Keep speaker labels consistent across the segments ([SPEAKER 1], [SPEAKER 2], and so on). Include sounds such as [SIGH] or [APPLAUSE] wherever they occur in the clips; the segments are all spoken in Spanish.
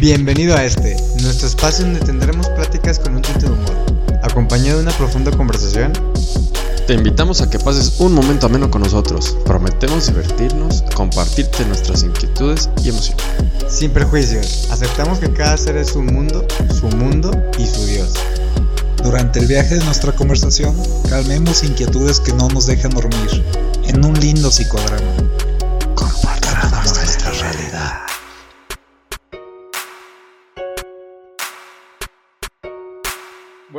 [SPEAKER 1] Bienvenido a este, nuestro espacio donde tendremos pláticas con un tinte de humor, acompañado de una profunda conversación.
[SPEAKER 2] Te invitamos a que pases un momento ameno con nosotros. Prometemos divertirnos, compartirte nuestras inquietudes y emociones.
[SPEAKER 1] Sin prejuicios, aceptamos que cada ser es un mundo, su mundo y su Dios.
[SPEAKER 3] Durante el viaje de nuestra conversación, calmemos inquietudes que no nos dejan dormir, en un lindo psicodrama.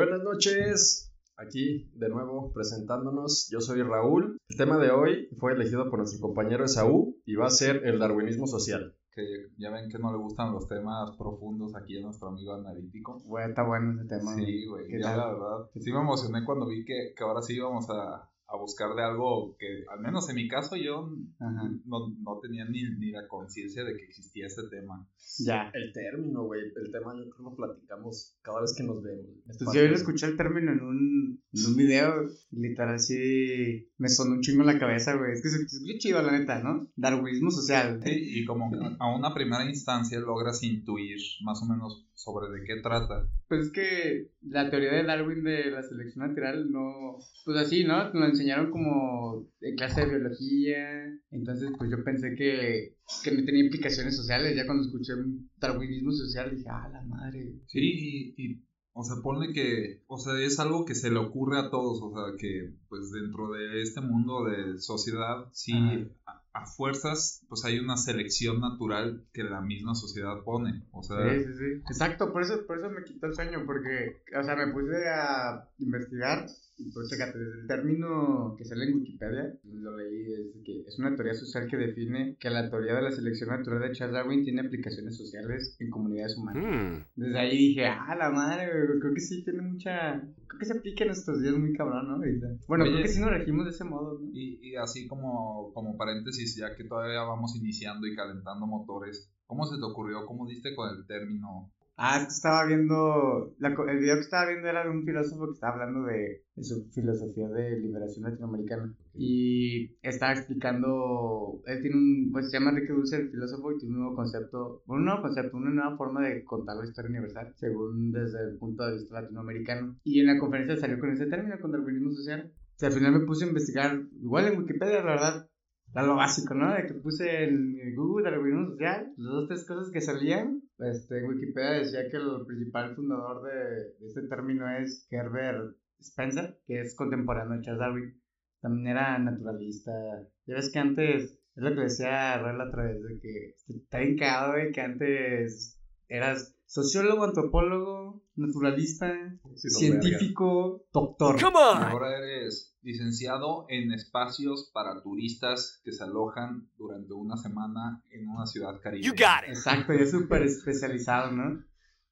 [SPEAKER 2] Buenas noches, aquí de nuevo presentándonos. Yo soy Raúl. El tema de hoy fue elegido por nuestro compañero Esaú y va a ser el darwinismo social.
[SPEAKER 4] que ya ven que no le gustan los temas profundos aquí a nuestro amigo analítico.
[SPEAKER 1] Güey, está bueno ese tema.
[SPEAKER 4] Sí, güey,
[SPEAKER 1] ¿Qué
[SPEAKER 4] ya
[SPEAKER 1] tal?
[SPEAKER 4] la verdad. Sí me emocioné cuando vi que, que ahora sí íbamos a, a buscar de algo que, al menos en mi caso, yo no, no tenía ni, ni la conciencia de que existía ese tema.
[SPEAKER 1] Ya.
[SPEAKER 2] El término, güey, el tema yo creo que lo platicamos cada vez que nos vemos.
[SPEAKER 1] Pues yo lo escuché el término en un, en un video, literal, sí, me sonó un chingo en la cabeza, güey. Es que se escucha chido, la neta, ¿no? Darwinismo social.
[SPEAKER 4] Sí, y como a una primera instancia logras intuir más o menos sobre de qué trata.
[SPEAKER 1] Pues es que la teoría de Darwin de la selección natural no, pues así, ¿no? Lo enseñaron como en clase de biología, entonces pues yo pensé que, que no tenía implicaciones sociales, ya cuando escuché un darwinismo social dije, ah, la madre.
[SPEAKER 4] Sí, y, y, o sea, ponle que, o sea, es algo que se le ocurre a todos, o sea, que pues dentro de este mundo de sociedad, sí, a, a fuerzas, pues hay una selección natural que la misma sociedad pone, o sea,
[SPEAKER 1] Sí, sí, sí. Exacto, por eso, por eso me quitó el sueño, porque, o sea, me puse a investigar y pues chécate, desde el término que sale en Wikipedia, lo leí, es que es una teoría social que define que la teoría de la selección natural de Charles Darwin tiene aplicaciones sociales en comunidades humanas. Desde ahí dije, ah, la madre, güey, creo que sí tiene mucha, creo que se aplica en estos días muy cabrón, ¿no? Bueno,
[SPEAKER 4] Oye.
[SPEAKER 1] creo que sí nos regimos de ese modo, ¿no?
[SPEAKER 4] y, y así como, como paréntesis, ya que todavía vamos iniciando y calentando motores, ¿cómo se te ocurrió, cómo diste con el término?
[SPEAKER 1] Ah, estaba viendo, el video que estaba viendo era de un filósofo que estaba hablando de, su filosofía de liberación latinoamericana. Y estaba explicando, él tiene un, pues se llama Enrique Dulce el filósofo y tiene un nuevo concepto, bueno, un nuevo concepto, una nueva forma de contar la historia universal, según desde el punto de vista latinoamericano. Y en la conferencia salió con ese término, con darwinismo social. O sea, al final me puse a investigar, igual en Wikipedia, la verdad, lo básico, ¿no? De que puse en Google darwinismo social, las dos, tres cosas que salían. Este, en Wikipedia decía que el principal fundador de, de este término es Herbert Spencer, que es contemporáneo de Charles Darwin. También era naturalista. Ya ves que antes, es lo que decía Roel otra vez, de que está bien cagado, que antes eras sociólogo, antropólogo, naturalista,
[SPEAKER 2] Sí, no,
[SPEAKER 1] científico, doctor.
[SPEAKER 4] Y ahora eres licenciado en espacios para turistas que se alojan durante una semana en una ciudad caribeña.
[SPEAKER 1] Exacto, ya es súper especializado, ¿no?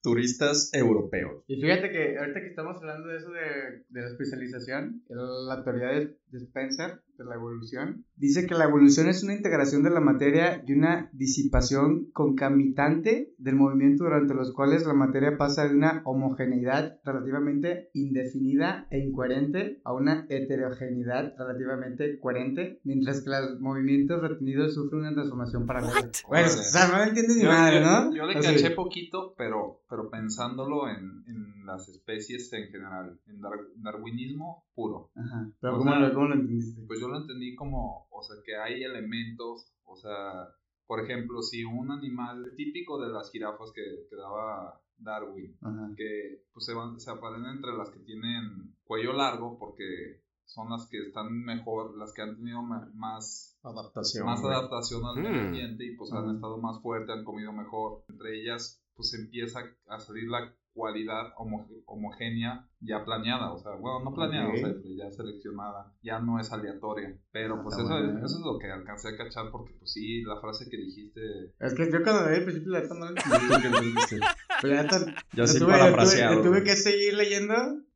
[SPEAKER 2] Turistas europeos.
[SPEAKER 1] Y fíjate que ahorita que estamos hablando de eso de, de la especialización, la teoría de, de Spencer, de la evolución, dice que la evolución es una integración de la materia y una disipación concomitante del movimiento durante los cuales la materia pasa de una homogeneidad relativamente indefinida e incoherente a una heterogeneidad relativamente coherente, mientras que los movimientos retenidos sufren una transformación paralela. Bueno, o sea, no entiendes ni
[SPEAKER 4] Yo,
[SPEAKER 1] madre,
[SPEAKER 4] yo-
[SPEAKER 1] ¿no?
[SPEAKER 4] yo le
[SPEAKER 1] O sea,
[SPEAKER 4] caché poquito, pero, pero pensándolo en, en las especies en general, en dar- darwinismo puro.
[SPEAKER 1] Ajá. Pero ¿cómo,
[SPEAKER 4] sea,
[SPEAKER 1] lo, ¿cómo lo entendiste?
[SPEAKER 4] Pues yo lo entendí como, o sea, que hay elementos, o sea, por ejemplo, si un animal típico de las jirafas que, que daba Darwin,
[SPEAKER 1] Ajá.
[SPEAKER 4] que pues se, van, se aparecen entre las que tienen cuello largo porque son las que están mejor, las que han tenido más,
[SPEAKER 2] Adaptación.
[SPEAKER 4] más
[SPEAKER 2] güey.
[SPEAKER 4] adaptación al
[SPEAKER 2] Mm.
[SPEAKER 4] medio ambiente y pues han
[SPEAKER 1] Ujú.
[SPEAKER 4] estado más fuertes, han comido mejor. Entre ellas pues empieza a salir la cualidad homo- homogénea ya planeada, o sea, bueno, no planeada,
[SPEAKER 1] Ok.
[SPEAKER 4] o sea, pero ya seleccionada, ya no es aleatoria. Pero pues
[SPEAKER 1] Está
[SPEAKER 4] eso,
[SPEAKER 1] ¿eh?
[SPEAKER 4] eso es lo que alcancé a cachar porque pues sí, la frase que dijiste...
[SPEAKER 1] Es que yo cuando leí al principio la neta no entendí. Pero la neta,
[SPEAKER 2] Ya
[SPEAKER 1] lo
[SPEAKER 2] sí
[SPEAKER 1] tuve, lo tuve-
[SPEAKER 2] parafraseado.
[SPEAKER 1] tuve que seguir leyendo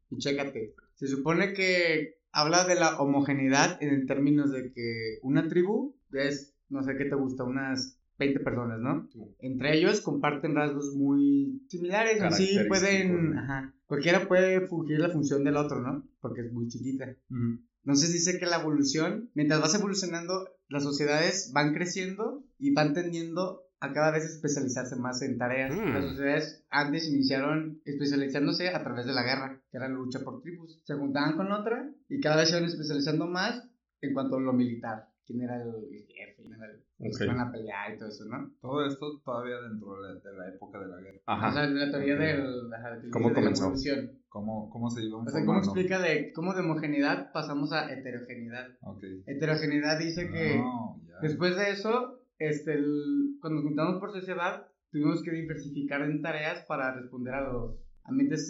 [SPEAKER 1] y chécate. Se supone que habla de la homogeneidad en términos de que una tribu es, no sé qué te gusta, unas 20 personas, ¿no? Entre ellos comparten rasgos muy similares, así pueden, ajá, cualquiera puede fungir la función del otro, ¿no? Porque es muy chiquita. Entonces dice que la evolución, mientras vas evolucionando, las sociedades van creciendo y van tendiendo a cada vez especializarse más en tareas.
[SPEAKER 2] Mm.
[SPEAKER 1] Las sociedades antes iniciaron especializándose a través de la guerra, que era la lucha por tribus. Se juntaban con otra y cada vez se iban especializando más en cuanto a lo militar. ¿Quién era el jefe? ¿Quién era el que
[SPEAKER 2] Ok.
[SPEAKER 1] iban a pelear y todo eso, ¿no?
[SPEAKER 4] Todo esto todavía dentro de la, de la época de la guerra.
[SPEAKER 1] O
[SPEAKER 2] Ajá.
[SPEAKER 1] sea, la teoría del, ajá, que
[SPEAKER 2] ¿Cómo
[SPEAKER 1] de la
[SPEAKER 2] comenzó?
[SPEAKER 1] evolución.
[SPEAKER 4] ¿Cómo, cómo se iban
[SPEAKER 1] O sea, ¿cómo explica de cómo de homogeneidad pasamos a heterogeneidad?
[SPEAKER 4] Ok.
[SPEAKER 1] Heterogeneidad dice que
[SPEAKER 4] No, ya.
[SPEAKER 1] después de eso, este, el- cuando nos juntamos por sociedad, tuvimos que diversificar en tareas para responder a los ambientes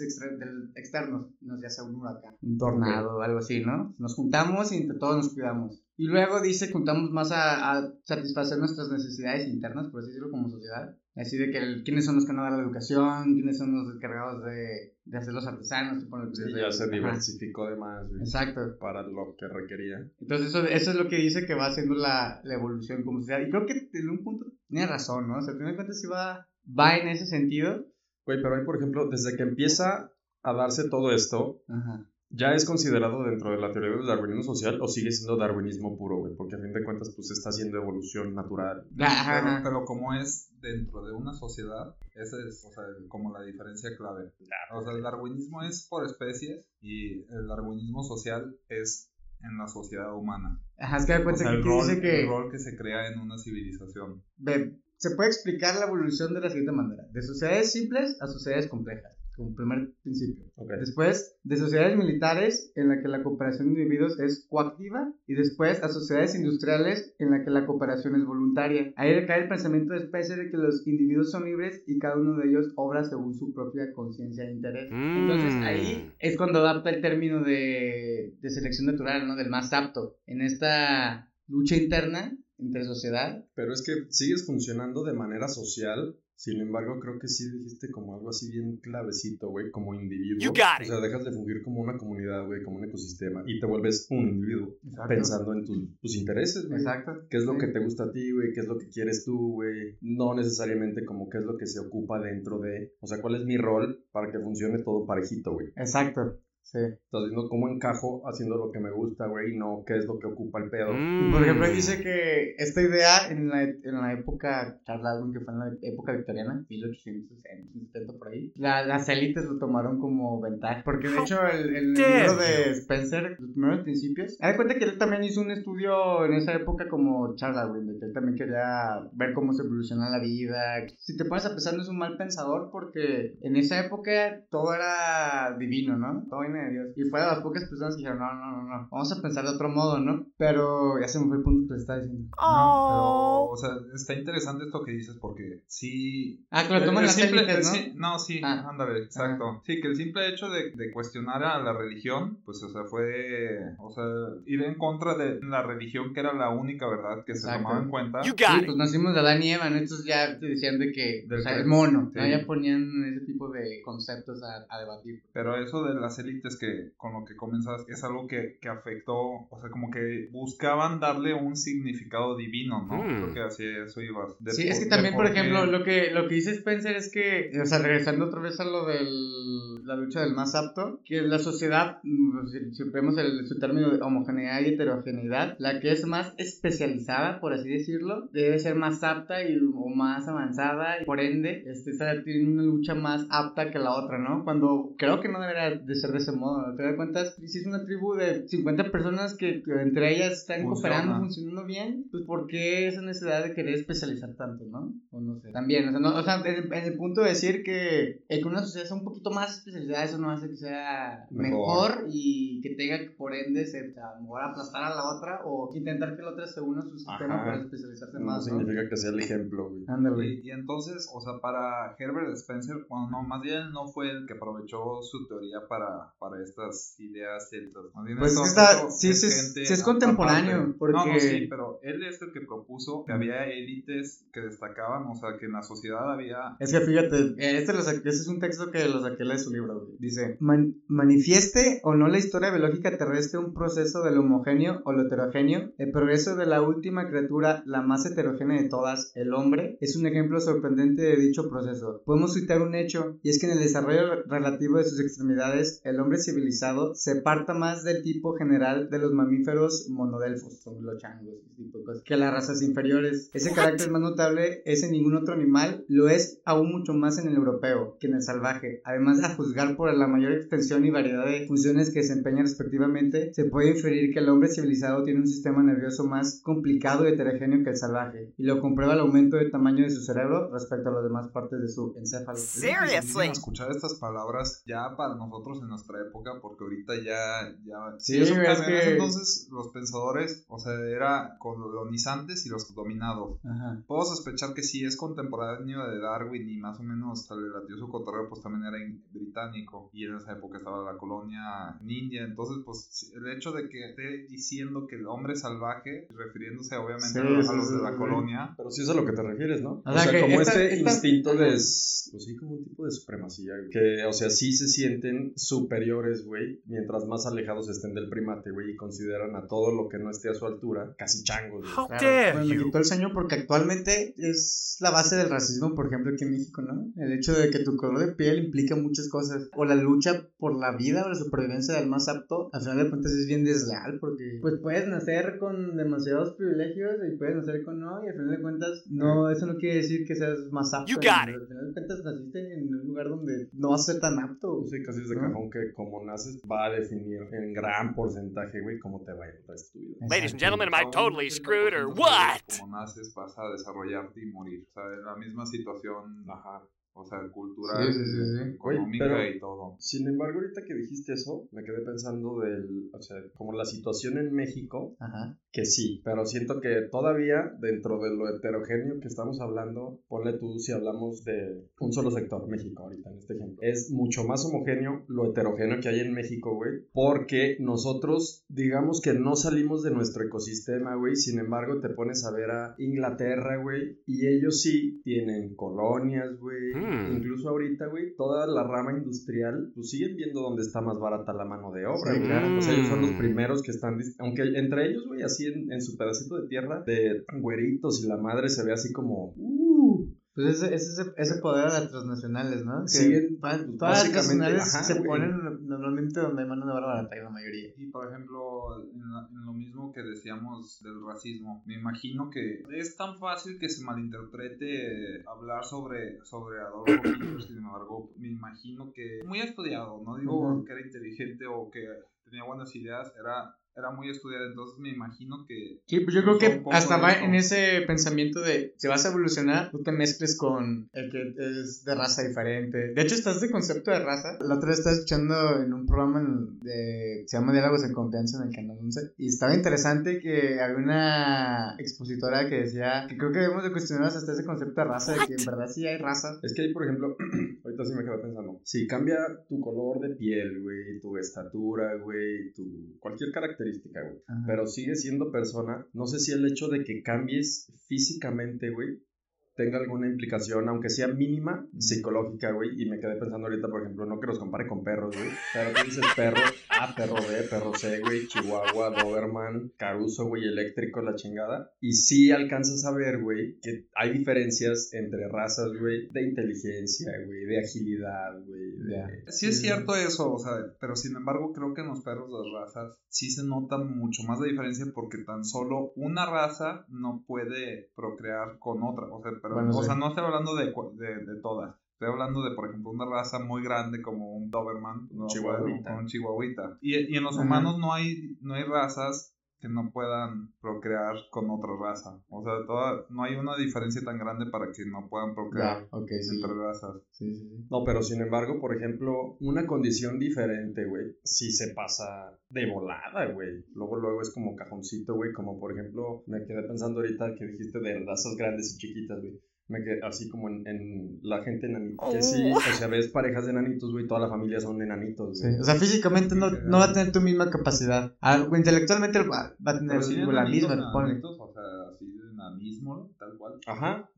[SPEAKER 1] externos, no ya sea un huracán, un tornado, algo así, ¿no? Nos juntamos y entre todos nos cuidamos. Y luego dice que juntamos más a, a satisfacer nuestras necesidades internas, por así decirlo, como sociedad. Así de que el- quiénes son los que van a dar la educación, quiénes son los encargados de, de hacer los artesanos.
[SPEAKER 2] Sí,
[SPEAKER 1] desde-
[SPEAKER 2] ya se diversificó de más,
[SPEAKER 1] Exacto.
[SPEAKER 2] para lo que requería.
[SPEAKER 1] Entonces eso, eso es lo que dice que va haciendo la, la evolución como sociedad. Y creo que en un punto tiene razón, ¿no? O sea, al final de cuentas sí va, va en ese sentido.
[SPEAKER 2] Güey, pero ahí, por ejemplo, desde que empieza a darse todo esto,
[SPEAKER 1] Ajá.
[SPEAKER 2] ¿Ya es considerado dentro de la teoría del darwinismo social o sigue siendo darwinismo puro, güey? Porque a fin de cuentas, pues está haciendo evolución natural.
[SPEAKER 1] Ajá,
[SPEAKER 4] Pero, pero como es dentro de una sociedad, esa es o sea, como la diferencia clave. O sea, el darwinismo es por especies y el darwinismo social es en la sociedad humana.
[SPEAKER 1] Ajá, es que
[SPEAKER 4] O
[SPEAKER 1] cuenta
[SPEAKER 4] sea,
[SPEAKER 1] que
[SPEAKER 4] el rol,
[SPEAKER 1] dice que
[SPEAKER 4] el rol que se crea en una civilización.
[SPEAKER 1] ve, se puede explicar la evolución de la siguiente manera. De sociedades simples a sociedades complejas, como primer principio.
[SPEAKER 2] Ok.
[SPEAKER 1] Después, de sociedades militares en la que la cooperación de individuos es coactiva y después a sociedades industriales en la que la cooperación es voluntaria. Ahí recae el pensamiento de especie de que los individuos son libres y cada uno de ellos obra según su propia conciencia e interés. Entonces ahí es cuando adapta el término de, de selección natural, ¿no? Del más apto. En esta lucha interna entre sociedad.
[SPEAKER 2] Pero es que sigues funcionando de manera social. Sin embargo, creo que sí dijiste como algo así bien clavecito, güey, como individuo.
[SPEAKER 5] You got
[SPEAKER 2] O sea, dejas de fungir como una comunidad, güey, como un ecosistema y te vuelves un individuo
[SPEAKER 1] Exacto.
[SPEAKER 2] pensando en tus, tus intereses, güey.
[SPEAKER 1] Exacto.
[SPEAKER 2] ¿Qué es lo
[SPEAKER 1] Sí.
[SPEAKER 2] que te gusta a ti, güey? ¿Qué es lo que quieres tú, güey? No necesariamente como qué es lo que se ocupa dentro de... O sea, ¿cuál es mi rol para que funcione todo parejito, güey?
[SPEAKER 1] Exacto. Sí.
[SPEAKER 2] Estás viendo cómo encajo haciendo lo que me gusta, güey, y no qué es lo que ocupa el pedo.
[SPEAKER 1] Y por ejemplo, dice que esta idea en la, en la época, Charles Darwin, que fue en la época victoriana, 1860, 70 por ahí, la- las élites lo tomaron como ventaja. Porque de hecho, el, el libro de Spencer, los primeros principios, da cuenta que él también hizo un estudio en esa época como Charles Darwin, de que él también quería ver cómo se evoluciona la vida. Si te pones a pensar, no es un mal pensador porque en esa época todo era divino, ¿no? Todo viene de Dios. Y fue de las pocas personas que dijeron, no, no, no, no, vamos a pensar de otro modo, ¿no? Pero ya se me fue el punto que le estaba diciendo.
[SPEAKER 4] No, pero,
[SPEAKER 5] Oh.
[SPEAKER 4] o sea, está interesante esto que dices porque sí.
[SPEAKER 1] Ah, que lo toman
[SPEAKER 4] el
[SPEAKER 1] las
[SPEAKER 4] simple-
[SPEAKER 1] élites, ¿no?
[SPEAKER 4] sí- no, sí,
[SPEAKER 1] Ah.
[SPEAKER 4] ándale, exacto. Sí, que el simple hecho de, de cuestionar a la religión, pues, o sea, fue, o sea, ir en contra de la religión que era la única verdad que se
[SPEAKER 1] Exacto.
[SPEAKER 4] tomaba en cuenta.
[SPEAKER 1] Sí, pues nacimos de Adán y Eva, ¿no? Estos ya te decían de que,
[SPEAKER 4] Del
[SPEAKER 1] o sea, el mono,
[SPEAKER 4] sí.
[SPEAKER 1] ¿no? Ya ponían ese tipo de conceptos a, a debatir.
[SPEAKER 4] Pero eso de las élites que con lo que comenzas es algo que, que afectó, o sea, como que buscaban darle un significado divino, ¿no?
[SPEAKER 5] Hmm.
[SPEAKER 4] Creo que así eso ibas. De
[SPEAKER 1] Sí, es
[SPEAKER 4] por-
[SPEAKER 1] que también, por
[SPEAKER 4] qué-
[SPEAKER 1] ejemplo, lo que, lo que dice Spencer es que, o sea, regresando otra vez a lo de la lucha del más apto, que la sociedad, mm, si, si vemos el, su término de homogeneidad y heterogeneidad, la que es más especializada, por así decirlo, debe ser más apta y, o más avanzada, y por ende, este, tiene una lucha más apta que la otra, ¿no? Cuando creo que no debería de ser de ese modo, al final de cuentas, si es una tribu de 50 personas que, que entre ellas están
[SPEAKER 4] Funciona.
[SPEAKER 1] cooperando, funcionando bien, pues ¿por qué esa necesidad de querer especializar tanto, no? O no sé. También, o sea, no, o sea en, el- en el punto de decir que, el que una sociedad sea un poquito más especializada, eso no hace que sea
[SPEAKER 2] Mejor.
[SPEAKER 1] mejor, y que tenga que por ende ser, o sea, a lo mejor aplastar a la otra o intentar que la otra se una a su sistema
[SPEAKER 2] Ajá.
[SPEAKER 1] para especializarse
[SPEAKER 2] No
[SPEAKER 1] más, ¿no?
[SPEAKER 2] significa que sea el ejemplo, güey.
[SPEAKER 1] Ándale.
[SPEAKER 4] Y, y entonces, o sea, para Herbert Spencer, bueno, no, más bien no fue el que aprovechó su teoría para, para estas ideas bien
[SPEAKER 1] Pues es que está- sí, es-
[SPEAKER 4] gente
[SPEAKER 1] sí es contemporáneo,
[SPEAKER 4] No, no,
[SPEAKER 1] porque-
[SPEAKER 4] sí, pero él es el que propuso que había élites que destacaban, o sea, que en la sociedad había...
[SPEAKER 1] Es que fíjate, este, lo saqué- este es un texto que lo saqué de su libro güey. Dice, "Man- manifieste o no la historia biológica terrestre un proceso de lo homogéneo o lo heterogéneo, el progreso de la última criatura, la más heterogénea de todas, el hombre, es un ejemplo sorprendente de dicho proceso. Podemos citar un hecho, y es que en el desarrollo relativo de sus extremidades, el hombre civilizado se parta más del tipo general de los mamíferos monodelfos, son los changos, ese tipo de cosas, que las razas inferiores. Ese carácter más notable es en ningún otro animal, lo es aún mucho más en el europeo que en el salvaje. Además, a juzgar por la mayor extensión y variedad de funciones que desempeñan respectivamente, se puede inferir que el hombre civilizado tiene un sistema nervioso más complicado y heterogéneo que el salvaje, y lo comprueba el aumento de tamaño de su cerebro respecto a las demás partes de su encéfalo.
[SPEAKER 4] Seriously. Escuchar estas palabras ya para nosotros en nuestra época, porque ahorita ya, ya,
[SPEAKER 1] Sí,
[SPEAKER 4] eso
[SPEAKER 1] es
[SPEAKER 4] cambia. En ese
[SPEAKER 1] que-
[SPEAKER 4] entonces los pensadores, o sea, era colonizantes y los dominados.
[SPEAKER 1] Ajá.
[SPEAKER 4] Puedo sospechar que si es contemporáneo de Darwin y más o menos le latió su cotorreo, pues también era británico y en esa época estaba la colonia en India. Entonces, pues el hecho de que esté diciendo que el hombre salvaje, refiriéndose obviamente
[SPEAKER 1] Sí,
[SPEAKER 4] a los, a
[SPEAKER 1] sí,
[SPEAKER 4] los
[SPEAKER 1] sí,
[SPEAKER 4] de la
[SPEAKER 1] sí.
[SPEAKER 4] colonia,
[SPEAKER 2] Pero sí es a lo que te refieres, ¿no?
[SPEAKER 1] O
[SPEAKER 2] O,
[SPEAKER 1] sea, que
[SPEAKER 2] como
[SPEAKER 1] esta-
[SPEAKER 2] este
[SPEAKER 1] esta-
[SPEAKER 2] instinto de. Pues sí, como un tipo de supremacía. Que, o sea, sí se sienten superiores, güey, mientras más alejados estén del primate, güey, y consideran a todo lo que no esté a su altura casi changos, güey.
[SPEAKER 5] How
[SPEAKER 1] Claro,
[SPEAKER 5] dare
[SPEAKER 1] bueno, me
[SPEAKER 5] you!
[SPEAKER 1] quitó el sueño porque actualmente es la base del racismo, por ejemplo, aquí en México, ¿no? El hecho de que tu color de piel implica muchas cosas. O la lucha por la vida o la supervivencia del más apto, al final de cuentas es bien desleal porque pues puedes nacer con demasiados privilegios y puedes nacer con no y al final de cuentas no, eso no quiere decir que seas más apto.
[SPEAKER 5] You got it.
[SPEAKER 1] Al final de cuentas naciste en un lugar donde no vas a ser tan apto.
[SPEAKER 2] Sí, casi es de
[SPEAKER 1] ¿no?
[SPEAKER 2] cajón que como naces va a definir en gran porcentaje, güey, cómo te va a ir el resto de tu vida.
[SPEAKER 5] Ladies and gentlemen, am I totally screwed or
[SPEAKER 4] 70%
[SPEAKER 5] what?
[SPEAKER 4] Como naces, vas a desarrollarte y morir. O sea, en la misma situación,
[SPEAKER 2] Ajá.
[SPEAKER 4] o sea, cultural,
[SPEAKER 1] Sí, sí, sí, sí.
[SPEAKER 4] económica
[SPEAKER 2] Güey, pero-
[SPEAKER 4] y todo.
[SPEAKER 2] Sin embargo, ahorita que dijiste eso, me quedé pensando del, o sea, como la situación en México,
[SPEAKER 1] Ajá.
[SPEAKER 2] Que sí, pero siento que todavía dentro de lo heterogéneo que estamos hablando, ponle tú si hablamos de un solo sector, México ahorita en este ejemplo, es mucho más homogéneo lo heterogéneo que hay en México, güey, porque nosotros digamos que no salimos de nuestro ecosistema, güey, sin embargo te pones a ver a Inglaterra, güey, y ellos sí tienen colonias, güey,
[SPEAKER 5] Hmm.
[SPEAKER 2] incluso ahorita, güey, toda la rama industrial, pues siguen viendo dónde está más barata la mano de obra,
[SPEAKER 1] Sí,
[SPEAKER 2] güey.
[SPEAKER 1] claro.
[SPEAKER 2] O sea, ellos son los
[SPEAKER 5] Mm.
[SPEAKER 2] primeros que están, aunque entre ellos, güey, así en, en su pedacito de tierra, de güeritos y la madre se ve así como, uh,
[SPEAKER 1] Pues ese, ese, ese, poder a las transnacionales, ¿no? Que
[SPEAKER 2] pues,
[SPEAKER 1] todas las transnacionales
[SPEAKER 2] ajá,
[SPEAKER 1] se
[SPEAKER 2] güey.
[SPEAKER 1] ponen normalmente donde hay mano de obra barata, la mayoría.
[SPEAKER 4] Y por ejemplo, en, la- en lo mismo que decíamos del racismo, me imagino que es tan fácil que se malinterprete hablar sobre, sobre Adolfo Hitler, sin embargo, me imagino que muy estudiado, no digo
[SPEAKER 1] Ujú.
[SPEAKER 4] que era inteligente o que tenía buenas ideas, era, era muy estudiado, entonces me imagino que
[SPEAKER 1] Sí, pues yo creo que hasta
[SPEAKER 4] de
[SPEAKER 1] va en ese pensamiento de si vas a evolucionar, tú te mezcles con el que es de raza diferente. De hecho, está este concepto de raza. La otra vez estaba escuchando en un programa de, se llama Diálogos en Confianza en el canal 11 y estaba interesante que había una expositora que decía que creo que debemos de cuestionarnos hasta ese concepto de raza, de que en verdad sí hay razas.
[SPEAKER 2] Es que ahí, por ejemplo, [CLEARS THROAT] ahorita sí me quedé pensando. Si cambia tu color de piel, güey, tu estatura, güey, tu cualquier característica, güey. Pero sigues siendo persona. No sé si el hecho de que cambies físicamente, güey, tenga alguna implicación, aunque sea mínima, psicológica, güey. Y me quedé pensando ahorita, por ejemplo, no que los compare con perros, güey. Pero tú dices perro A, perro B, perro C, güey, Chihuahua, Doberman, Caruso, güey, eléctrico, la chingada. Y sí alcanzas a ver, güey, que hay diferencias entre razas, güey, de inteligencia, güey, de agilidad, güey. de-.
[SPEAKER 4] Sí es cierto eso, o sea, pero sin embargo creo que en los perros de razas sí se nota mucho más la diferencia porque tan solo una raza no puede procrear con otra, o sea, pero,
[SPEAKER 1] Bueno,
[SPEAKER 4] o
[SPEAKER 1] sí.
[SPEAKER 4] sea, no estoy hablando de, de, de todas. Estoy hablando de, por ejemplo, una raza muy grande como un Doberman, no
[SPEAKER 2] Chihuahuita.
[SPEAKER 4] un chihuahuita. Y, y en los
[SPEAKER 1] Ajá.
[SPEAKER 4] humanos no hay, no hay razas que no puedan procrear con otra raza. O sea, toda, no hay una diferencia tan grande para que no puedan procrear
[SPEAKER 1] Ya, ok, sí.
[SPEAKER 4] entre razas.
[SPEAKER 1] Sí, sí, sí.
[SPEAKER 2] No, pero sin embargo, por ejemplo, una condición diferente, güey, sí se pasa de volada, güey. Luego, luego es como cajoncito, güey, como por ejemplo, me quedé pensando ahorita que dijiste de razas grandes y chiquitas, güey. Me quedé así como en, en la gente enanita. Que sí,
[SPEAKER 5] Oh.
[SPEAKER 2] o sea, ves parejas de enanitos, güey, toda la familia son enanitos,
[SPEAKER 1] Sí, o sea, físicamente no, no va a tener tu misma capacidad. Ah, intelectualmente va, va a tener
[SPEAKER 4] sí
[SPEAKER 1] la misma, ponle.
[SPEAKER 4] Enanitos, o sea, así de darwinismo, tal cual.
[SPEAKER 2] Ajá.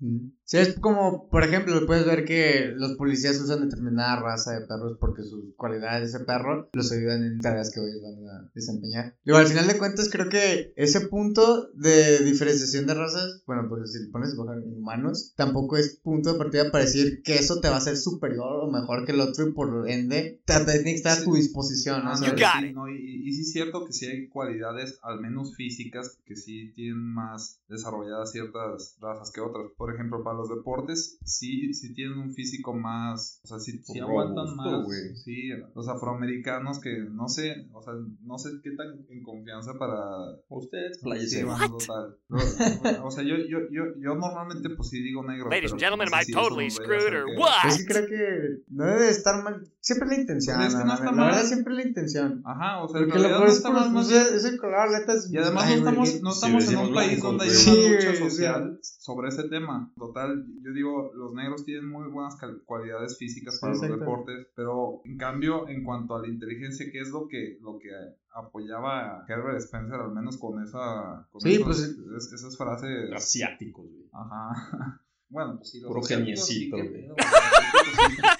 [SPEAKER 1] Sí, es como, por ejemplo, puedes ver que los policías usan determinada raza de perros porque sus cualidades de ese perro los ayudan en tareas que ellos van a desempeñar. Digo, al final de cuentas, creo que ese punto de diferenciación de razas, bueno, pues si le pones en humanos, tampoco es punto de partida para decir que eso te va a ser superior o mejor que el otro y por ende te tiene que estar a tu disposición, ¿no? ¿Sabes?
[SPEAKER 4] sí, no, y, y sí es cierto que sí hay cualidades, al menos físicas, que sí tienen más desarrolladas ciertas razas que otras. Por ejemplo, para los deportes, sí, sí tienen un físico más, o sea, sí, sí aguantan
[SPEAKER 2] Robusto,
[SPEAKER 4] más.
[SPEAKER 2] güey.
[SPEAKER 4] Sí, los afroamericanos que no sé, o sea, no sé qué tan en confianza para
[SPEAKER 2] Ustedes,
[SPEAKER 4] Sí, bueno, total. O sea, yo, yo, yo, yo normalmente pues sí digo negro.
[SPEAKER 5] Ladies
[SPEAKER 4] pero
[SPEAKER 5] and gentlemen,
[SPEAKER 4] no
[SPEAKER 5] am
[SPEAKER 4] sé
[SPEAKER 5] I
[SPEAKER 4] si eso
[SPEAKER 5] totally screwed or
[SPEAKER 4] que-
[SPEAKER 5] what?
[SPEAKER 1] Pues sí creo que no debe estar mal. Siempre es la intención.
[SPEAKER 4] Pues es que no
[SPEAKER 1] la-
[SPEAKER 4] está
[SPEAKER 1] la,
[SPEAKER 4] mal.
[SPEAKER 1] verdad siempre es la intención.
[SPEAKER 4] Ajá, o sea, en
[SPEAKER 1] Porque lo peor
[SPEAKER 4] no
[SPEAKER 1] es
[SPEAKER 4] está
[SPEAKER 1] por
[SPEAKER 4] mal, más
[SPEAKER 1] pues, ese color, letas.
[SPEAKER 4] Y además
[SPEAKER 1] ay,
[SPEAKER 4] no estamos,
[SPEAKER 1] que-
[SPEAKER 4] no estamos en un país donde hay una
[SPEAKER 1] Sí,
[SPEAKER 4] lucha social sobre ese tema. Total, yo digo, los negros tienen muy buenas cualidades físicas
[SPEAKER 1] Sí,
[SPEAKER 4] para los
[SPEAKER 1] exacto.
[SPEAKER 4] deportes, pero en cambio, en cuanto a la inteligencia, que es lo que, lo que apoyaba a Herbert Spencer, al menos con esa, con
[SPEAKER 1] Sí,
[SPEAKER 4] esos-
[SPEAKER 1] pues,
[SPEAKER 4] es- esas frases.
[SPEAKER 2] Asiáticos, güey.
[SPEAKER 4] Ajá. [LAUGHS] Bueno, pues sí, los
[SPEAKER 2] Puro
[SPEAKER 4] asiáticos sí
[SPEAKER 2] geniecito,
[SPEAKER 4] que-.